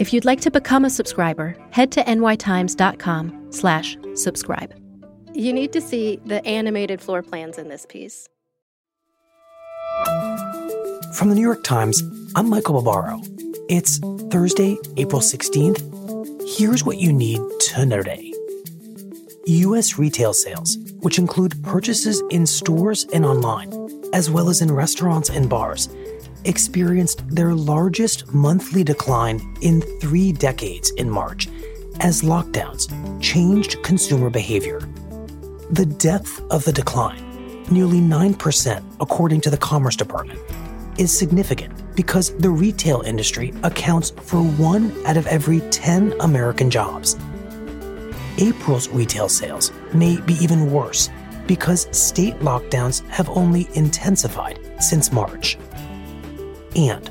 If you'd like to become a subscriber, head to nytimes.com slash subscribe. You need to see the animated floor plans in this piece. From the New York Times, I'm Michael Barbaro. It's Thursday, April 16th. Here's what you need to know today. U.S. retail sales, which include purchases in stores and online, as well as in restaurants and bars, experienced their largest monthly decline in three decades in March as lockdowns changed consumer behavior. The depth of the decline, nearly 9% according to the Commerce Department, is significant because the retail industry accounts for one out of every 10 American jobs. April's retail sales may be even worse because state lockdowns have only intensified since March and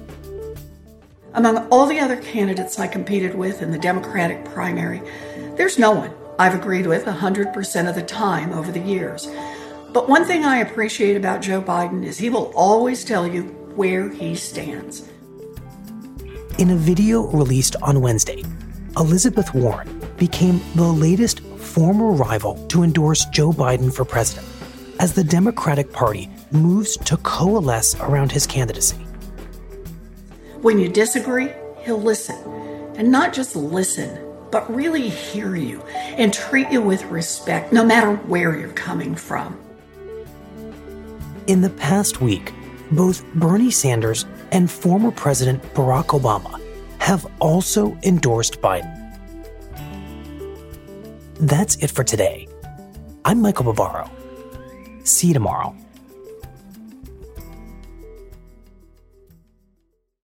among all the other candidates I competed with in the Democratic primary, there's no one I've agreed with 100% of the time over the years. But one thing I appreciate about Joe Biden is he will always tell you where he stands. In a video released on Wednesday, Elizabeth Warren became the latest former rival to endorse Joe Biden for president as the Democratic Party moves to coalesce around his candidacy. When you disagree, he'll listen. And not just listen, but really hear you and treat you with respect, no matter where you're coming from. In the past week, both Bernie Sanders and former President Barack Obama have also endorsed Biden. That's it for today. I'm Michael Barbaro. See you tomorrow.